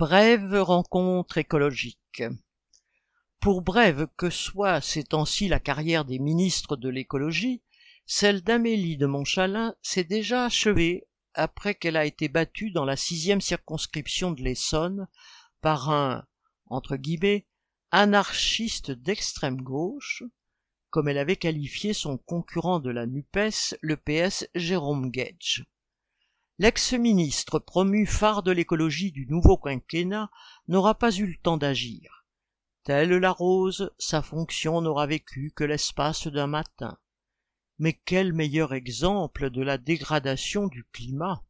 Brève rencontre écologique. Pour brève que soit ces temps-ci la carrière des ministres de l'écologie, celle d'Amélie de Montchalin s'est déjà achevée après qu'elle a été battue dans la sixième circonscription de l'Essonne par un, entre guillemets, anarchiste d'extrême gauche, comme elle avait qualifié son concurrent de la NUPES, le PS Jérôme Gage. L'ex-ministre promu phare de l'écologie du nouveau quinquennat n'aura pas eu le temps d'agir. Telle la rose, sa fonction n'aura vécu que l'espace d'un matin. Mais quel meilleur exemple de la dégradation du climat